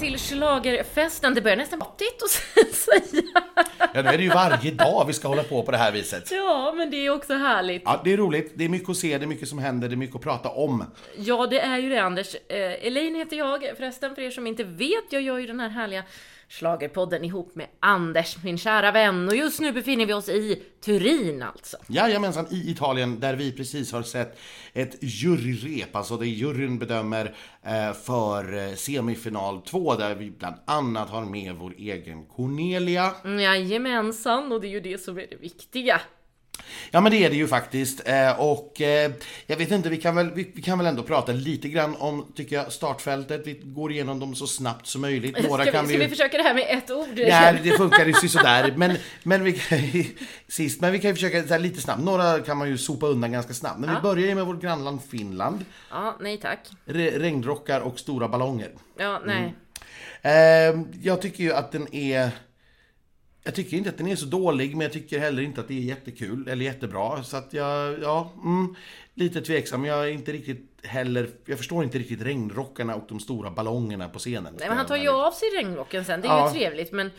till schlagerfesten. Det börjar nästan vara att säga. Ja, nu är det ju varje dag vi ska hålla på på det här viset. Ja, men det är också härligt. Ja, det är roligt. Det är mycket att se, det är mycket som händer, det är mycket att prata om. Ja, det är ju det Anders. Eh, Elaine heter jag förresten, för er som inte vet. Jag gör ju den här härliga Schlagerpodden ihop med Anders, min kära vän. Och just nu befinner vi oss i Turin alltså. Jajamensan, i Italien där vi precis har sett ett juryrep, alltså där juryn bedömer eh, för eh, semifinal 2 där vi bland annat har med vår egen Cornelia. Jajamensan, och det är ju det som är det viktiga. Ja men det är det ju faktiskt. Eh, och eh, jag vet inte, vi kan, väl, vi, kan väl ändå prata lite grann om, tycker jag, startfältet. Vi går igenom dem så snabbt som möjligt. Några ska, kan vi, ska vi, försöka det här med ett ord? Nej, det funkar ju sådär. Men, men vi kan sist, men vi kan ju försöka lite snabbt. Några kan man ju sopa undan ganska snabbt. Men ja. vi börjar ju med vårt grannland Finland. Ja, nej tack. Re regnrockar och stora ballonger. Ja, nej. Mm. Eh, jag tycker ju att den är jag tycker inte att den är så dålig, men jag tycker heller inte att det är jättekul eller jättebra. Så att jag, ja, mm, lite tveksam. Jag är inte riktigt heller, jag förstår inte riktigt regnrockarna och de stora ballongerna på scenen. Nej, men han tar ju av sig regnrocken sen, det är ja. ju trevligt. Men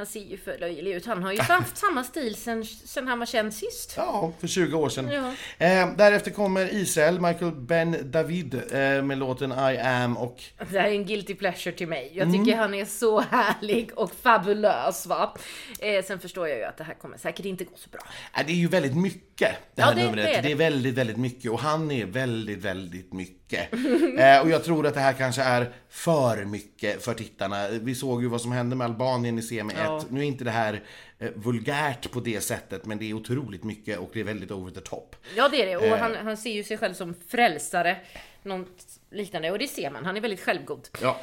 han ser ju för löjlig ut. Han har ju haft samma stil sen, sen han var känd sist. Ja, för 20 år sedan. Ja. Eh, därefter kommer Israel, Michael Ben David eh, med låten I am och... Det här är en guilty pleasure till mig. Jag tycker mm. han är så härlig och fabulös va. Eh, sen förstår jag ju att det här kommer säkert inte gå så bra. Eh, det är ju väldigt mycket det här ja, det, numret. Det är, det. det är väldigt, väldigt mycket och han är väldigt, väldigt mycket mycket. Eh, och jag tror att det här kanske är för mycket för tittarna. Vi såg ju vad som hände med Albanien i semi 1. Ja. Nu är inte det här eh, vulgärt på det sättet, men det är otroligt mycket och det är väldigt over the top. Ja, det är det. Och eh. han, han ser ju sig själv som frälsare. Något liknande. Och det ser man. Han är väldigt självgod. Ja.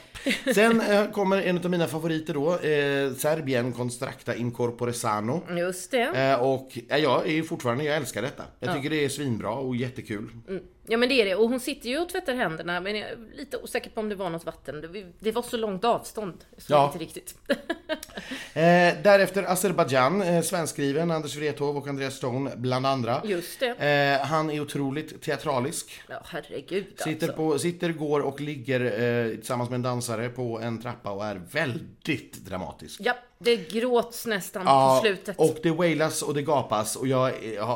Sen eh, kommer en av mina favoriter då. Eh, Serbien Constracta Incorpore Sano. Just det. Eh, och eh, jag är fortfarande, jag älskar detta. Jag tycker det är svinbra och jättekul. Mm. Ja men det är det. Och hon sitter ju och tvättar händerna. Men jag är lite osäker på om det var något vatten. Det var så långt avstånd. Så ja. inte riktigt. eh, därefter Azerbajdzjan. Eh, svenskskriven. Anders Wrethov och Andreas Stone bland andra. Just det. Eh, han är otroligt teatralisk. Ja herregud sitter, alltså. på, sitter, går och ligger eh, tillsammans med en dansare på en trappa och är väldigt dramatisk. Ja. Det gråts nästan ja, på slutet. och det wailas och det gapas och jag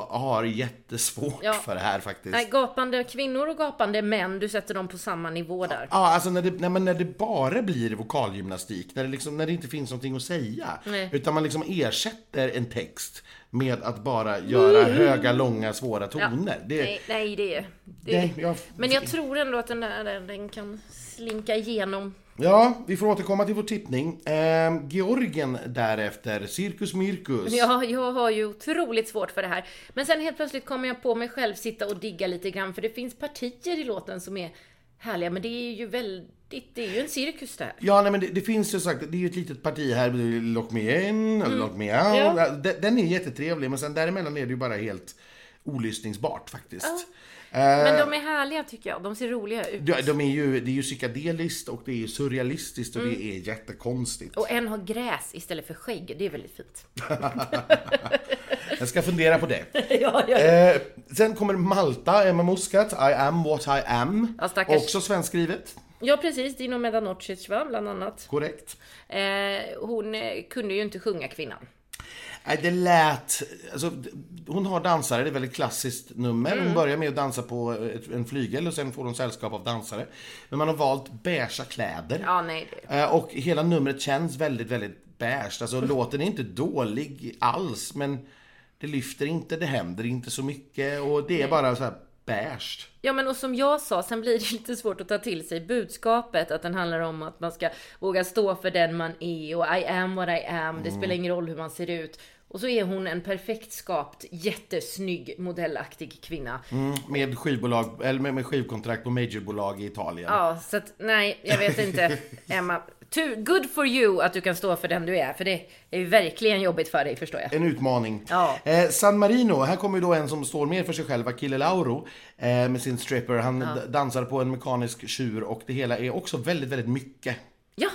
har jättesvårt ja. för det här faktiskt. Nej, gapande kvinnor och gapande män, du sätter dem på samma nivå där. Ja, alltså när det, när, man, när det bara blir vokalgymnastik, när det, liksom, när det inte finns någonting att säga. Nej. Utan man liksom ersätter en text med att bara göra mm. höga, långa, svåra toner. Ja. Det, nej, nej, det är... Det, nej, jag, men jag tror ändå att den där den kan slinka igenom Ja, vi får återkomma till vår tippning. Eh, Georgien därefter, Cirkus Mirkus. Ja, jag har ju otroligt svårt för det här. Men sen helt plötsligt kommer jag på mig själv sitta och digga lite grann, för det finns partier i låten som är härliga, men det är ju väldigt, det är ju en cirkus det här. Ja, nej men det, det finns ju sagt, det är ju ett litet parti här, Lock Me In, mm. Lock Me Out. Ja. Den är jättetrevlig, men sen däremellan är det ju bara helt olyssningsbart faktiskt. Ja. Men de är härliga tycker jag. De ser roliga ut. De, de är ju, det är ju psykedeliskt och det är surrealistiskt och mm. det är jättekonstigt. Och en har gräs istället för skägg. Det är väldigt fint. jag ska fundera på det. ja, ja, eh, sen kommer Malta, Emma Muscat, I am what I am. Ja, Också svenskskrivet. Ja precis, Dino Medanocic va, bland annat. Korrekt. Eh, hon eh, kunde ju inte sjunga kvinnan. Nej, det lät... Alltså, hon har dansare, det är ett väldigt klassiskt nummer. Mm. Hon börjar med att dansa på en flygel och sen får hon sällskap av dansare. Men man har valt beiga kläder. Ja, nej. Det... Och hela numret känns väldigt, väldigt beige. Alltså låten är inte dålig alls, men det lyfter inte, det händer inte så mycket och det är bara så här beige. Ja men och som jag sa, sen blir det lite svårt att ta till sig budskapet att den handlar om att man ska våga stå för den man är och I am what I am, det mm. spelar ingen roll hur man ser ut. Och så är hon en perfekt skapt, jättesnygg, modellaktig kvinna. Mm, med skivbolag, eller med, med skivkontrakt på majorbolag i Italien. Ja, så att nej, jag vet inte. Emma, to, good for you att du kan stå för den du är. För det är ju verkligen jobbigt för dig, förstår jag. En utmaning. Ja. Eh, San Marino, här kommer ju då en som står mer för sig själv, Achille Lauro, eh, med sin stripper. Han ja. dansar på en mekanisk tjur och det hela är också väldigt, väldigt mycket. Ja.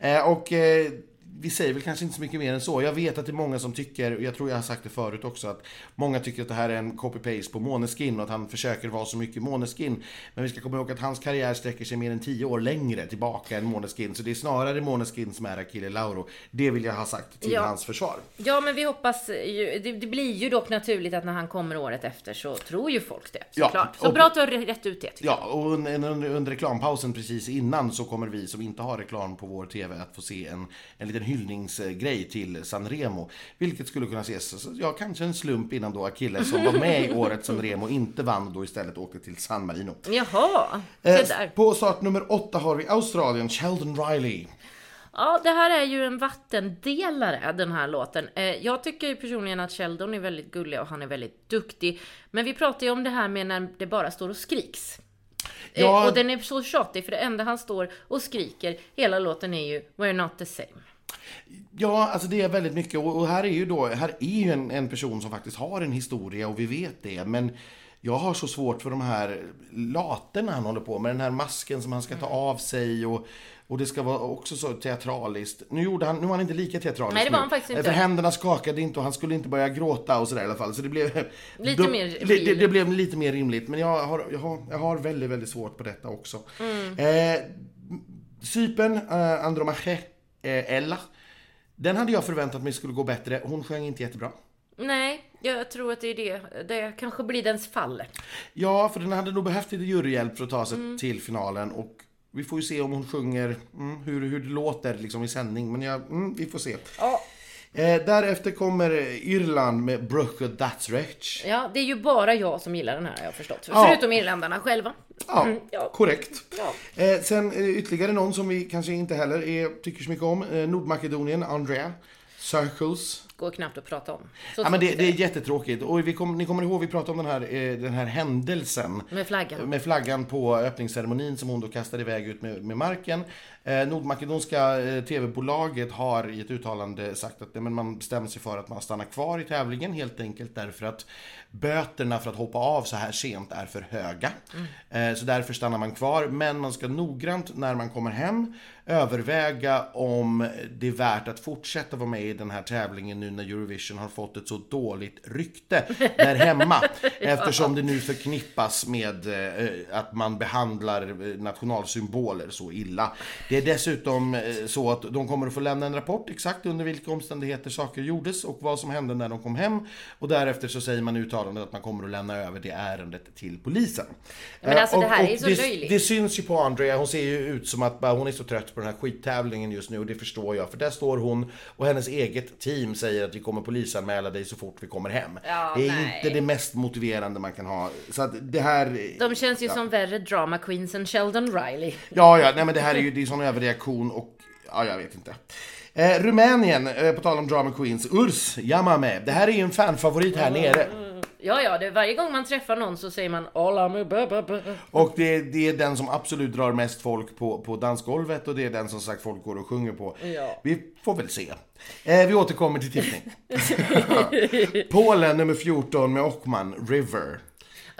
Eh, och eh, vi säger väl kanske inte så mycket mer än så. Jag vet att det är många som tycker, och jag tror jag har sagt det förut också, att många tycker att det här är en copy-paste på Måneskin och att han försöker vara så mycket Måneskin. Men vi ska komma ihåg att hans karriär sträcker sig mer än tio år längre tillbaka än Måneskin. Så det är snarare Måneskin som är Achille Lauro. Det vill jag ha sagt till ja. hans försvar. Ja, men vi hoppas ju, det, det, blir ju dock naturligt att när han kommer året efter så tror ju folk det. Såklart. Ja, så bra att du har rätt ut det. Ja, och under, under, under reklampausen precis innan så kommer vi som inte har reklam på vår TV att få se en, en liten hyllningsgrej till Sanremo. Vilket skulle kunna ses, ja kanske en slump innan då Achilles som var med i årets Sanremo inte vann och då istället åkte till San Marino. Jaha, se eh, där. På start nummer åtta har vi Australien, Sheldon Riley. Ja, det här är ju en vattendelare, den här låten. Eh, jag tycker personligen att Sheldon är väldigt gullig och han är väldigt duktig. Men vi pratar ju om det här med när det bara står och skriks. Eh, ja. Och den är så tjatig, för det enda han står och skriker hela låten är ju We're not the same. Ja, alltså det är väldigt mycket och här är ju då, här är ju en, en person som faktiskt har en historia och vi vet det, men jag har så svårt för de här laterna han håller på med, den här masken som han ska ta av sig och och det ska vara också så teatraliskt. Nu, gjorde han, nu var han inte lika teatralisk Nej, det var han faktiskt inte. För händerna skakade inte och han skulle inte börja gråta och sådär i alla fall. Så det blev... Lite då, mer det, det, det, blev lite mer rimligt. Men jag har, jag har, jag har väldigt, väldigt svårt på detta också. Mm. Eh, Cypern, eh, Andromache, eh, Ella. Den hade jag förväntat mig skulle gå bättre. Hon sjöng inte jättebra. Nej, jag tror att det är det. Det kanske blir dens fall. Ja, för den hade nog behövt lite juryhjälp för att ta sig mm. till finalen. Och vi får ju se om hon sjunger, mm, hur, hur det låter liksom i sändning. Men ja, mm, vi får se. Ja. Eh, därefter kommer Irland med Brooke That's Rich. Ja, det är ju bara jag som gillar den här har jag förstått. Ja. Förutom irländarna själva. Ja, mm, ja. korrekt. Ja. Eh, sen ytterligare någon som vi kanske inte heller är, tycker så mycket om. Eh, Nordmakedonien, Andrea. Circles. Går knappt att prata om. Så ja, men det, det, är jättetråkigt. Och vi kom, ni kommer ihåg, vi pratade om den här, eh, den här händelsen. Med flaggan. Med flaggan på öppningsceremonin som hon då kastade iväg ut med, med marken. Eh, Nordmakedonska eh, TV-bolaget har i ett uttalande sagt att men man bestämmer sig för att man stannar kvar i tävlingen helt enkelt därför att böterna för att hoppa av så här sent är för höga. Mm. Eh, så därför stannar man kvar. Men man ska noggrant när man kommer hem överväga om det är värt att fortsätta vara med i den här tävlingen nu när Eurovision har fått ett så dåligt rykte där hemma. ja. Eftersom det nu förknippas med att man behandlar eh, nationalsymboler så illa. Det är dessutom eh, så att de kommer att få lämna en rapport exakt under vilka omständigheter saker gjordes och vad som hände när de kom hem. Och därefter så säger man i uttalandet att man kommer att lämna över det ärendet till polisen. Men alltså det här är så det, löjligt. Det syns ju på Andrea, hon ser ju ut som att hon är så trött på den här skittävlingen just nu och det förstår jag. För där står hon och hennes eget team säger att vi kommer polisanmäla dig så fort vi kommer hem. Ja, det är nej. inte det mest motiverande man kan ha. Så att det här... De känns ju ja. som värre drama queens än Sheldon Riley. Ja, ja, nej men det här är ju det är överreaktion och ja, jag vet inte. Eh, Rumänien, eh, på tal om drama queens, Urs Yamame. Det här är ju en fanfavorit här mm. nere. Ja, ja, det, varje gång man träffar någon så säger man Och det, det, är den som absolut drar mest folk på, på dansgolvet och det är den som sagt folk går och sjunger på. Ja. Vi får väl se. Eh, vi återkommer till tippning. Polen nummer 14 med Ockman, River.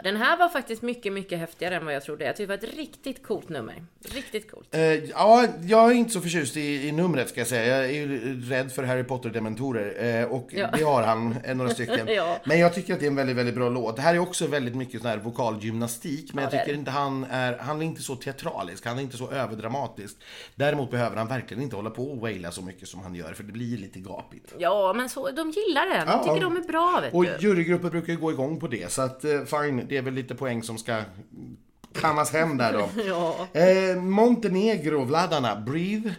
Den här var faktiskt mycket, mycket häftigare än vad jag trodde. Jag tyckte det var ett riktigt coolt nummer. Riktigt coolt. Uh, ja, jag är inte så förtjust i, i numret ska jag säga. Jag är ju rädd för Harry Potter-dementorer. Uh, och ja. det har han, några stycken. ja. Men jag tycker att det är en väldigt, väldigt bra låt. Det här är också väldigt mycket sån här vokalgymnastik. Men ja, jag tycker inte han är, han är inte så teatralisk. Han är inte så överdramatisk. Däremot behöver han verkligen inte hålla på och waila så mycket som han gör. För det blir lite gapigt. Ja, men så, de gillar den. De tycker de är bra, vet och du. Och jurygrupper brukar ju gå igång på det. Så att, uh, fine det är väl lite poäng som ska kammas hem där då. ja. eh, Montenegro, Vladarna, Breathe.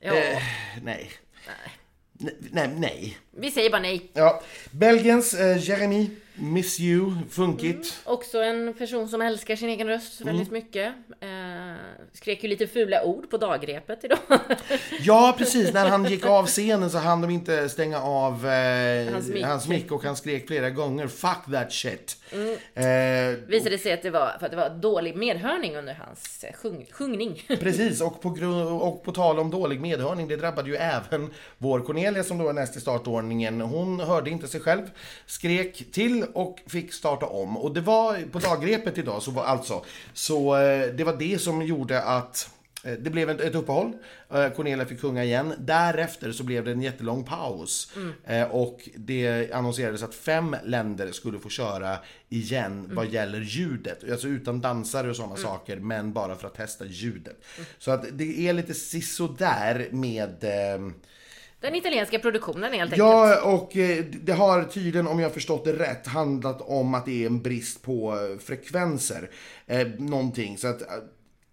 Ja. Eh, nej. nej. Nej, nej. Vi säger bara nej. Ja. Belgiens eh, Jeremy Miss You, funkigt. Mm. Också en person som älskar sin egen röst väldigt mm. mycket. Eh, skrek ju lite fula ord på dagrepet idag. ja, precis. När han gick av scenen så hann de inte stänga av eh, hans, mic. hans mick och han skrek flera gånger Fuck that shit. Mm. Eh, Visade sig att det var för att det var dålig medhörning under hans eh, sjung, sjungning. precis, och på, och på tal om dålig medhörning, det drabbade ju även vår Cornelia som då är näst i startordningen. Hon hörde inte sig själv, skrek till och fick starta om. Och det var på dagrepet idag, så var alltså, så eh, det var det som gjorde att Eh, det blev ett, uppehåll. Eh, Cornelia fick sjunga igen. Därefter så blev det en jättelång paus. Mm. Och det annonserades att fem länder skulle få köra igen mm. vad gäller ljudet. Alltså utan dansare och sådana mm. saker, men bara för att testa ljudet. Mm. Så att det är lite sisådär med den italienska produktionen helt enkelt. Ja, och det har tydligen, om jag förstått det rätt, handlat om att det är en brist på frekvenser. Eh, någonting. Så att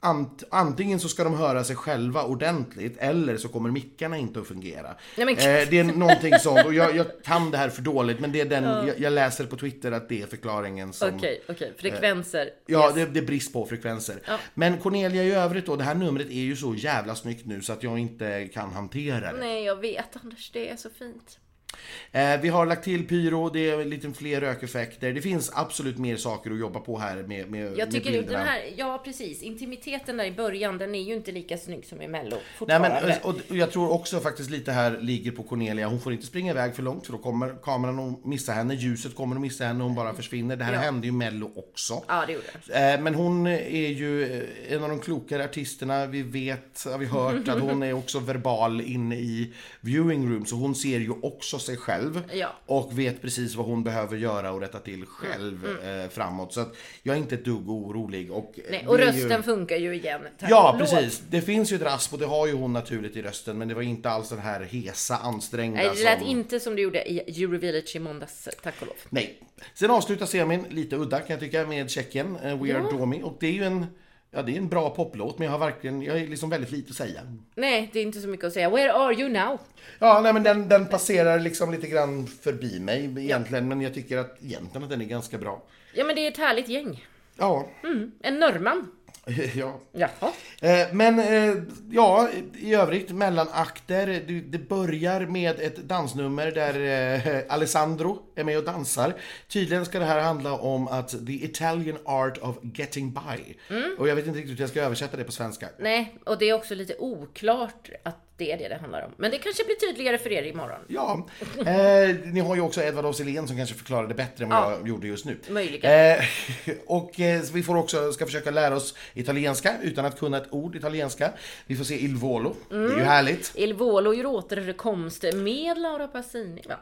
ant, antingen så ska de höra sig själva ordentligt eller så kommer mickarna inte att fungera. Nej, men... eh, det är någonting sånt och jag, jag, kan det här för dåligt men det är den, ja. jag, jag, läser på Twitter att det är förklaringen som... Okej, okay, okay. frekvenser. Eh, ja, yes. det, det, är brist på frekvenser. Ja. Men Cornelia i övrigt då, det här numret är ju så jävla snyggt nu så att jag inte kan hantera det. Nej, jag vet Anders, det är så fint. Eh, vi har lagt till pyro, det är lite fler rökeffekter. Det finns absolut mer saker att jobba på här med, med Jag tycker med den här, ja precis, intimiteten där i början den är ju inte lika snygg som i mello. Nej, men, och, och jag tror också faktiskt lite här ligger på Cornelia. Hon får inte springa iväg för långt för då kommer kameran att missa henne. Ljuset kommer att missa henne och hon bara försvinner. Det här ja. hände ju mello också. Ja, det gjorde det. Eh, men hon är ju en av de klokare artisterna. Vi vet, har vi hört, att hon är också verbal inne i viewing room. Så hon ser ju också sig själv. Ja. Och vet precis vad hon behöver göra och rätta till själv mm. mm. eh, framåt. Så att jag är inte ett dugg orolig. Och, Nej, och rösten ju... funkar ju igen. ja, precis. Det finns ju ett rasp och det har ju hon naturligt i rösten. Men det var inte alls den här hesa, ansträngda. Nej, det lät som... inte som det gjorde i Eurovillage i måndags, tack och lov. Nej. Sen avslutar semin lite udda kan jag tycka med Tjeckien, uh, We ja. Are Domi. Och det är ju en Ja, det är en bra poplåt, men jag har verkligen, jag är liksom väldigt lite att säga. Nej, det är inte så mycket att säga. Where are you now? Ja, nej men den, den passerar liksom lite grann förbi mig egentligen, men jag tycker att egentligen att den är ganska bra. Ja, men det är ett härligt gäng. Ja. Mm, en norrman. Ja. Jaha. Eh, men eh, ja, i övrigt mellanakter. Det, börjar med ett dansnummer där eh, Alessandro är med och dansar. Tydligen ska det här handla om att the Italian art of getting by. Mm. Och jag vet inte riktigt hur jag ska översätta det på svenska. Nej, och det är också lite oklart att det är det det handlar om. Men det kanske blir tydligare för er imorgon. Ja. Eh, ni har ju också Edvard af som kanske förklarar det bättre än vad ja. jag gjorde just nu. Möjligen. Eh, och eh, vi får också, ska försöka lära oss italienska utan att kunna ett ord italienska. Vi får se Il Volo. Mm. Det är ju mm. härligt. Il Volo gör återkomst med Laura Passini, va?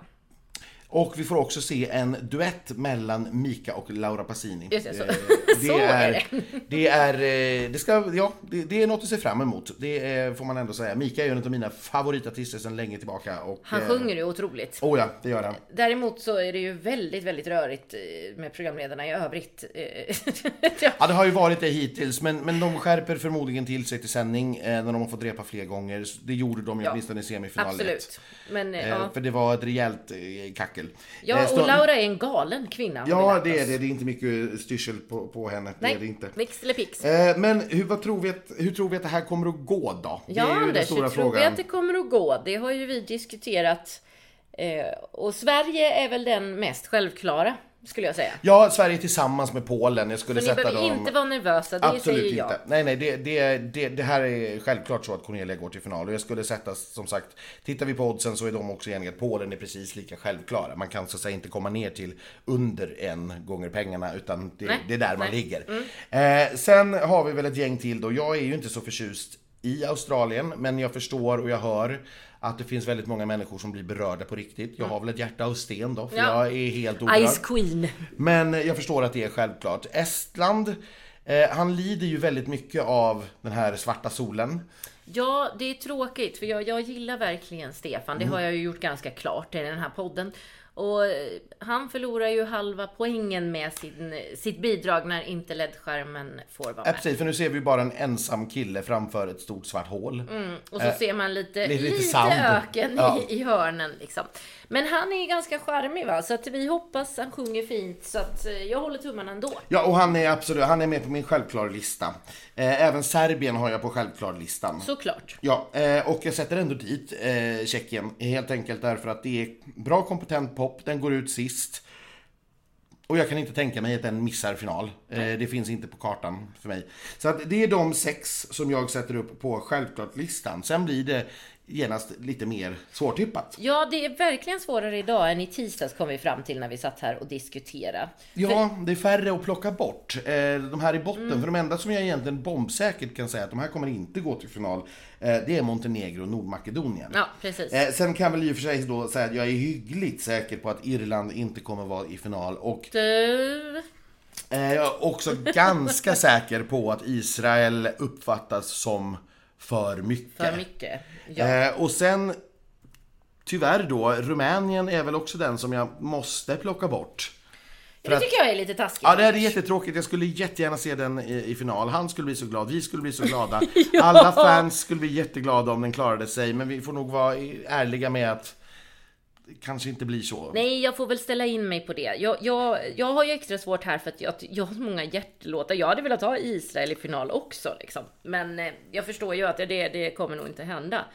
Och vi får också se en duett mellan Mika och Laura Passini. Just det, så, eh, det så är, är det. Det är, eh, det ska, ja, det, det, är något att se fram emot. Det är, får man ändå säga. Mika är en av mina favoritartister sedan länge tillbaka. Och, han sjunger ju otroligt. Oh ja, det gör han. Däremot så är det ju väldigt, väldigt rörigt eh, med programledarna i övrigt. ja, det har ju varit det hittills, men, men de skärper förmodligen till sig till sändning när de har fått repa fler gånger. Det gjorde de ja, åtminstone i semifinalen. Absolut. Men, ja. För det var ett rejält kackel mirakel. Ja, eh, och Laura är en galen kvinna. Ja, det är det. Det är inte mycket styrsel på, på henne. Nej, det är det inte. Mix eller pix. Eh, men hur, vad tror vi att, hur tror vi att det här kommer att gå då? Ja, det är Anders, hur tror vi att det kommer att gå? Det har ju vi diskuterat. Eh, och Sverige är väl den mest självklara skulle jag säga. Ja, Sverige tillsammans med Polen. Jag skulle så sätta ni behöver inte vara nervösa, det Absolut säger jag. Inte. Nej, nej, det, det, det, det, här är självklart så att Cornelia går till final. Och jag skulle sätta, som sagt, tittar vi på oddsen så är de också eniga att Polen är precis lika självklara. Man kan så att säga inte komma ner till under en gånger pengarna, utan det, det är där nej. man ligger. Mm. Eh, sen har vi väl ett gäng till då. Jag är ju inte så förtjust i Australien, men jag förstår och jag hör att det finns väldigt många människor som blir berörda på riktigt. Jag har väl ett hjärta av sten då, för ja. jag är helt oberörd. Ice Queen. Men jag förstår att det är självklart. Estland, eh, han lider ju väldigt mycket av den här svarta solen. Ja, det är tråkigt för jag, jag gillar verkligen Stefan. Det mm. har jag ju gjort ganska klart i den här podden. Och eh, han förlorar ju halva poängen med sin, sitt bidrag när inte LED-skärmen får vara med. precis, för nu ser vi bara en ensam kille framför ett stort svart hål. Mm, och så eh, ser man lite, lite, lite öken ja. i, i hörnen liksom. Men han är ganska charmig va, så att vi hoppas han sjunger fint. Så att eh, jag håller tummarna ändå. Ja, och han är absolut, han är med på min självklara lista. Eh, även Serbien har jag på självklar-listan. Såklart. Ja, eh, och jag sätter ändå dit eh, Tjeckien. Helt enkelt därför att det är bra kompetent pop, den går ut sist. Och jag kan inte tänka mig att den missar final. Eh, det finns inte på kartan för mig. Så att det är de sex som jag sätter upp på självklart-listan. Sen blir det genast lite mer svårtippat. Ja, det är verkligen svårare idag än i tisdags kom vi fram till när vi satt här och diskuterade. Ja, för... det är färre att plocka bort. Eh, de här i botten, mm. för de enda som jag egentligen bombsäkert kan säga att de här kommer inte gå till final, eh, det är Montenegro och Nordmakedonien. Ja, precis. Eh, sen kan jag väl i och för sig då säga att jag är hyggligt säker på att Irland inte kommer vara i final och... Du... Jag är också ganska säker på att Israel uppfattas som för mycket. För mycket, ja. Eh, och sen Tyvärr då, Rumänien är väl också den som jag måste plocka bort. För det tycker att, jag är lite taskigt. Ja, det är jättetråkigt. Jag skulle jättegärna se den i, i final. Han skulle bli så glad, vi skulle bli så glada. ja. Alla fans skulle bli jätteglada om den klarade sig. Men vi får nog vara ärliga med att kanske inte blir så. Nej, jag får väl ställa in mig på det. Jag, jag, jag har ju extra svårt här för att jag, jag har så många hjärtlåtar. Jag hade velat ha Israel i final också liksom. Men eh, jag förstår ju att det, det kommer nog inte hända.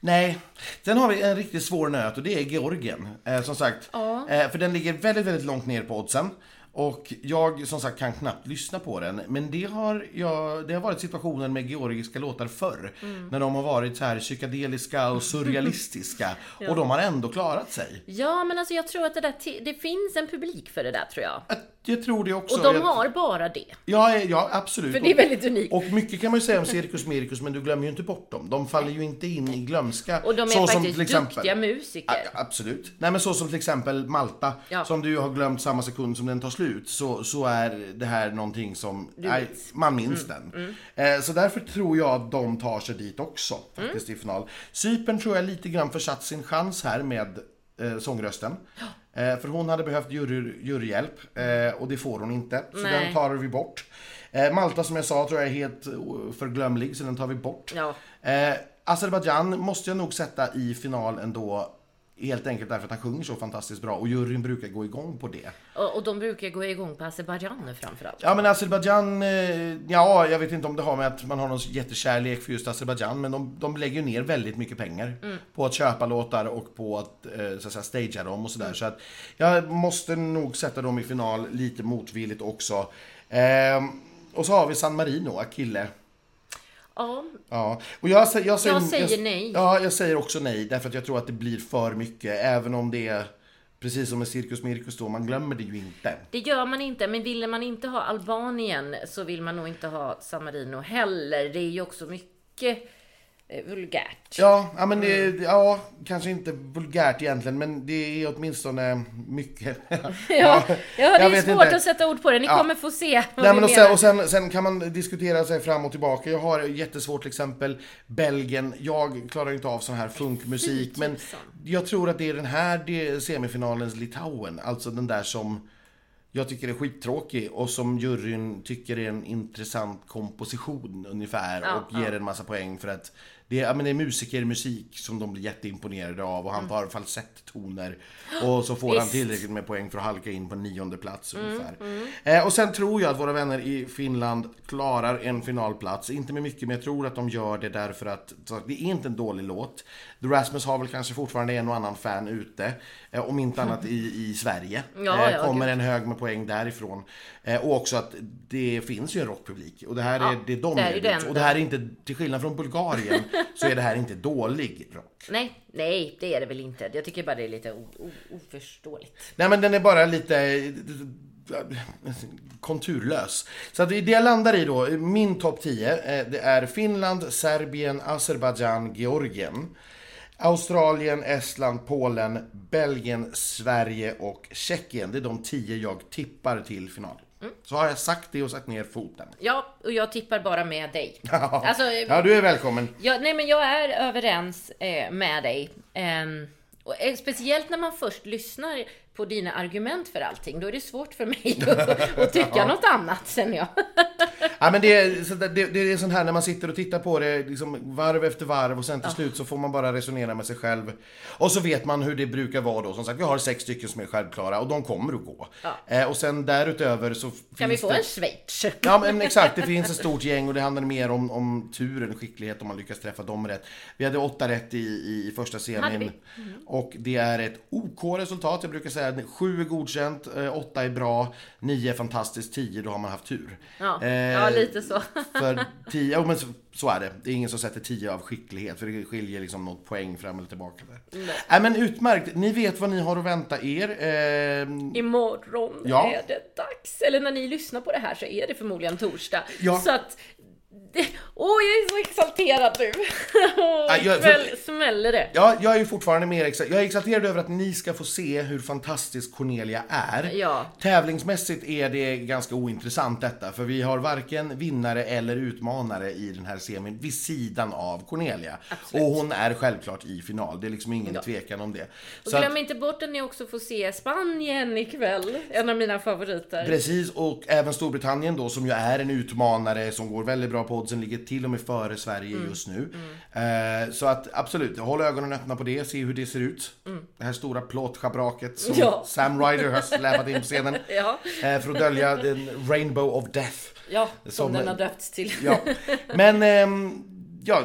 Nej, sen har vi en riktigt svår nöt och det är Georgien. Eh, som sagt, ja. eh, för den ligger väldigt, väldigt långt ner på oddsen. Och jag som sagt kan knappt lyssna på den. Men det har, jag, det har varit situationer med georgiska låtar förr. Mm. När de har varit så här psykedeliska och surrealistiska. ja. Och de har ändå klarat sig. Ja, men alltså jag tror att det, där, det finns en publik för det där tror jag. Jag tror det också. Och de har bara det. Ja, ja absolut. För det är väldigt unikt. Och mycket kan man ju säga om Cirkus Mirkus, men du glömmer ju inte bort dem. De faller ju inte in i glömska. Och de är så faktiskt som, exempel, duktiga musiker. Ja, absolut. Nej, men så som till exempel Malta, ja. som du har glömt samma sekund som den tar slut, så, så är det här någonting som nej, man minns mm. den. Mm. Eh, så därför tror jag att de tar sig dit också, faktiskt mm. i final. Cypern tror jag lite grann försatt sin chans här med eh, sångrösten. Eh, för hon hade behövt jury, juryhjälp eh, och det får hon inte. Så Nej. den tar vi bort. Eh, Malta som jag sa tror jag är helt förglömlig så den tar vi bort. Ja. Eh, Azerbajdzjan måste jag nog sätta i final ändå Helt enkelt därför att han sjunger så fantastiskt bra och juryn brukar gå igång på det. Och, och de brukar gå igång på Azerbajdzjan framförallt? Ja men Azerbajdzjan, eh, ja jag vet inte om det har med att man har någon jättekärlek för just Azerbajdzjan men de, de lägger ner väldigt mycket pengar mm. på att köpa låtar och på att, eh, så att säga, stagea dem och sådär. Mm. Så att jag måste nog sätta dem i final lite motvilligt också. Ehm, och så har vi San Marino, Akille. Ja. ja. Och jag, jag, jag, säger, jag säger nej. Ja, jag säger också nej. Därför att jag tror att det blir för mycket. Även om det är Precis som med Cirkus Mirkus då, man glömmer det ju inte. Det gör man inte, men ville man inte ha Albanien så vill man nog inte ha San Marino heller. Det är ju också mycket vulgärt. Ja, ja, men det, ja, kanske inte vulgärt egentligen, men det är åtminstone mycket. ja, ja, det är svårt inte. att sätta ord på det. Ni ja. kommer få se vad Nej, men och sen, och sen, sen, kan man diskutera sig fram och tillbaka. Jag har jättesvårt till exempel Belgien. Jag klarar inte av sån här funkmusik, men jag tror att det är den här semifinalens Litauen, alltså den där som jag tycker är skittråkig och som juryn tycker är en intressant komposition ungefär ja, och ger en massa poäng för att det är, ja, men det är musikermusik som de blir jätteimponerade av och han mm. tar falsetttoner. Och så får Visst. han tillräckligt med poäng för att halka in på nionde plats mm, ungefär. Mm. Eh, och sen tror jag att våra vänner i Finland klarar en finalplats. Inte med mycket, men jag tror att de gör det därför att det är inte en dålig låt. The Rasmus har väl kanske fortfarande en och annan fan ute. Eh, om inte annat i, i Sverige. Ja, eh, kommer en hög med poäng därifrån. Eh, och också att det finns ju en rockpublik. Och det här är det de det är Och det här är inte, till skillnad från Bulgarien, så är det här inte dålig rock. Nej, nej, det är det väl inte. Jag tycker bara det är lite oförståeligt. Nej, men den är bara lite konturlös. Så att det jag landar i då, min topp 10, det är Finland, Serbien, Azerbajdzjan, Georgien. Australien, Estland, Polen, Belgien, Sverige och Tjeckien. Det är de tio jag tippar till final. Mm. Så har jag sagt det och satt ner foten. Ja, och jag tippar bara med dig. alltså, ja, du är välkommen. Ja, nej, men jag är överens eh, med dig. Eh, och, eh, speciellt när man först lyssnar på dina argument för allting. Då är det svårt för mig att, att tycka ja. något annat, känner jag. ja, men det, är, det, det är sånt här när man sitter och tittar på det liksom varv efter varv och sen till ja. slut så får man bara resonera med sig själv. Och så vet man hur det brukar vara då. Som sagt, vi har sex stycken som är självklara och de kommer att gå. Ja. Eh, och sen därutöver så Kan vi få det... en Schweiz? Ja, men exakt. Det finns ett stort gäng och det handlar mer om, om tur än skicklighet om man lyckas träffa dem rätt. Vi hade åtta rätt i, i första semin. Mm. Och det är ett OK resultat. Jag brukar säga 7 är godkänt, 8 eh, är bra, 9 är fantastiskt, 10 då har man haft tur. Ja. Eh, ja, lite så. för tio, ja, men så, så, är det. Det är ingen som sätter tio av skicklighet, för det skiljer liksom något poäng fram eller tillbaka där. Nej. Äh, men utmärkt, ni vet vad ni har att vänta er. Eh... Imorgon ja. är det dags. Eller när ni lyssnar på det här så är det förmodligen torsdag. Ja. Så att Åh, oh, jag är så exalterad nu! oh, ikväll för, smäller det. Ja, jag är ju fortfarande mer exalterad. Jag är exalterad över att ni ska få se hur fantastisk Cornelia är. Ja. Tävlingsmässigt är det ganska ointressant detta, för vi har varken vinnare eller utmanare i den här semin vid sidan av Cornelia. Absolut. Och hon är självklart i final, det är liksom ingen ja. tvekan om det. Och så glöm att, inte bort att ni också får se Spanien ikväll, en av mina favoriter. Precis, och även Storbritannien då, som ju är en utmanare som går väldigt bra på oddsen, ligger till och med före Sverige mm. just nu. Mm. så att absolut, håll ögonen öppna på det, se hur det ser ut. Mm. Det här stora plåtschabraket som ja. Sam Ryder har släpat in på scenen. ja. Eh, för att dölja den Rainbow of Death. Ja, som, som den har döpts till. ja. Men ehm, ja,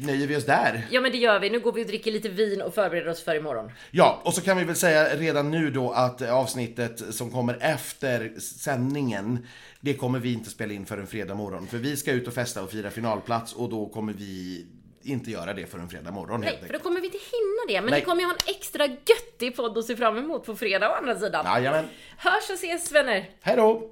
nöjer vi oss där? Ja men det gör vi. Nu går vi och dricker lite vin och förbereder oss för imorgon. Ja, och så kan vi väl säga redan nu då att avsnittet som kommer efter sändningen det kommer vi inte spela in för en fredag morgon. För vi ska ut och festa och fira finalplats och då kommer vi inte göra det för en fredag morgon Nej, för då kommer vi inte hinna det. Men Nej. ni kommer ju ha en extra göttig podd att se fram emot på fredag å andra sidan. Jajamän. Hörs och ses vänner. Hej då!